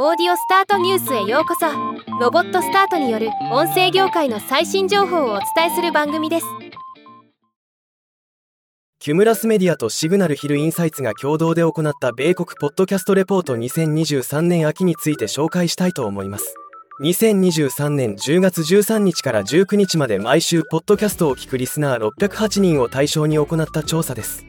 オーディオスタートニュースへようこそ。ロボットスタートによる音声業界の最新情報をお伝えする番組です。キュムラスメディアとシグナルヒルインサイツが共同で行った米国ポッドキャストレポート2023年秋について紹介したいと思います。2023年10月13日から19日まで毎週ポッドキャストを聞くリスナー608人を対象に行った調査です。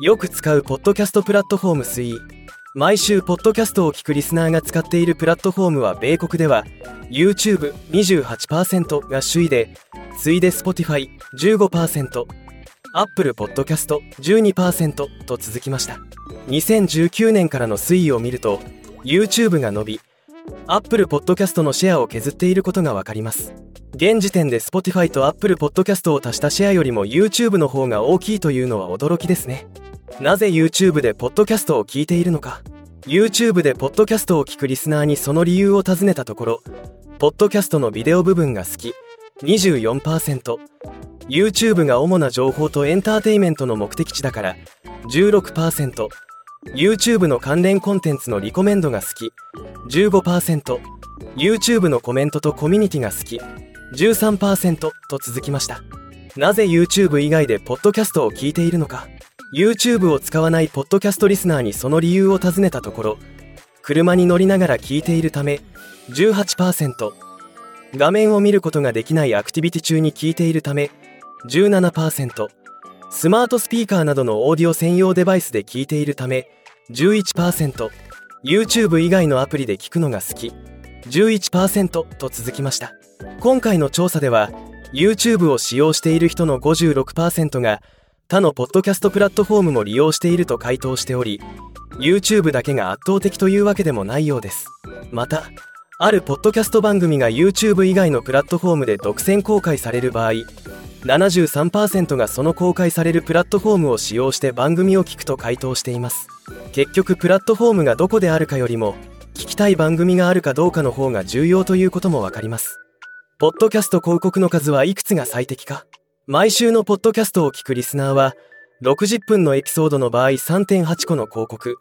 よく使うポッドキャストプラットフォーム推移毎週ポッドキャストを聞くリスナーが使っているプラットフォームは米国では YouTube28% が首位で次いで Spotify15% Apple Podcast12% と続きました。2019年からの推移を見ると YouTube が伸び Apple Podcast のシェアを削っていることがわかります。現時点で Spotify と Apple Podcast を足したシェアよりも YouTube の方が大きいというのは驚きですね。なぜ YouTube でポッドキャストを聞いているのか。YouTube でポッドキャストを聞くリスナーにその理由を尋ねたところポッドキャストのビデオ部分が好き。24%YouTube が主な情報とエンターテイメントの目的地だから 16%YouTube の関連コンテンツのリコメンドが好き。15%YouTube のコメントとコミュニティが好き。13%と続きました。なぜ YouTube 以外でポッドキャストを聞いているのか。YouTube を使わないポッドキャストリスナーにその理由を尋ねたところ車に乗りながら聞いているため18%画面を見ることができないアクティビティ中に聞いているため17%スマートスピーカーなどのオーディオ専用デバイスで聞いているため 11%YouTube 以外のアプリで聞くのが好き11%と続きました。今回の調査では YouTube を使用している人の56%が他のポッドキャストプラットフォームも利用していると回答しており YouTube だけが圧倒的というわけでもないようです。またあるポッドキャスト番組が YouTube 以外のプラットフォームで独占公開される場合73%がその公開されるプラットフォームを使用して番組を聞くと回答しています。結局プラットフォームがどこであるかよりも聞きたい番組があるかどうかの方が重要ということも分かります。ポッドキャスト広告の数はいくつが最適か？毎週のポッドキャストを聞くリスナーは、60分のエピソードの場合3.8個の広告、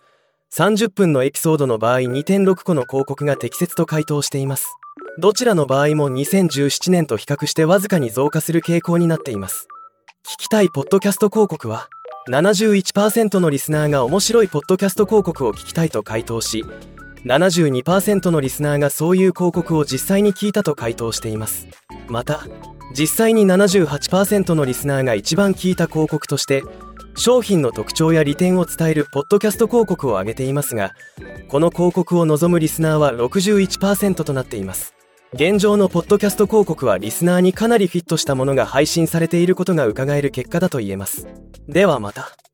30分のエピソードの場合2.6個の広告が適切と回答しています。どちらの場合も2017年と比較してわずかに増加する傾向になっています。聞きたいポッドキャスト広告は、71%のリスナーが面白いポッドキャスト広告を聞きたいと回答し、72%のリスナーがそういう広告を実際に聞いたと回答しています。また、実際に78%のリスナーが一番聞いた広告として商品の特徴や利点を伝えるポッドキャスト広告を挙げていますがこの広告を望むリスナーは61%となっています。現状のポッドキャスト広告はリスナーにかなりフィットしたものが配信されていることが伺える結果だと言えます。ではまた。